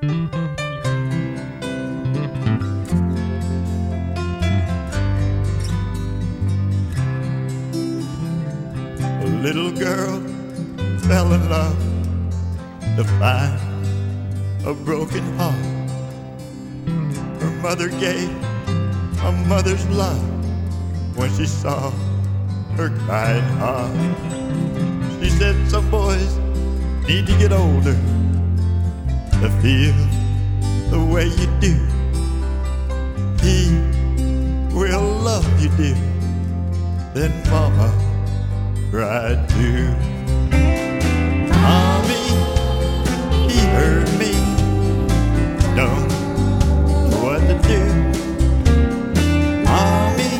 A little girl fell in love to find a broken heart. Her mother gave a mother's love when she saw her crying heart. She said some boys need to get older to feel the way you do. He will love you, dear. Then Mama cried too. Mommy, he hurt me. Don't know what to do. Mommy,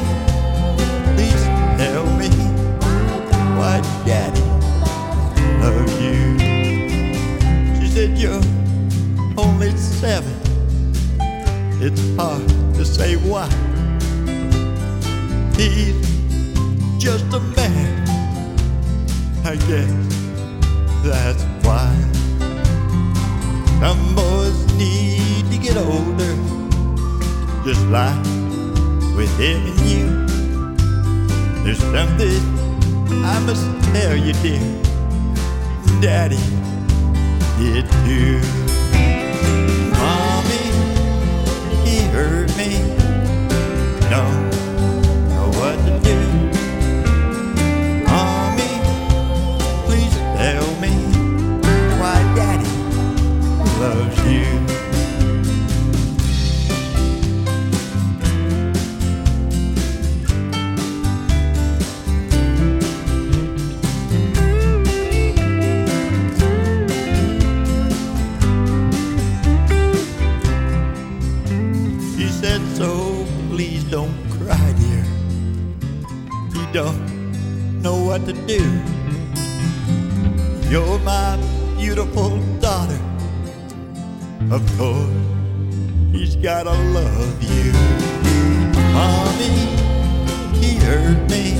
please tell me why Daddy loves you. She said you're only seven. It's hard to say why. He's just a man. I guess that's why. Some boys need to get older, just like with him and you. There's something I must tell you, dear. Daddy did too. You He said so please don't cry dear You don't know what to do. You're my beautiful daughter. Of course, he's gotta love you. Mommy, he hurt me.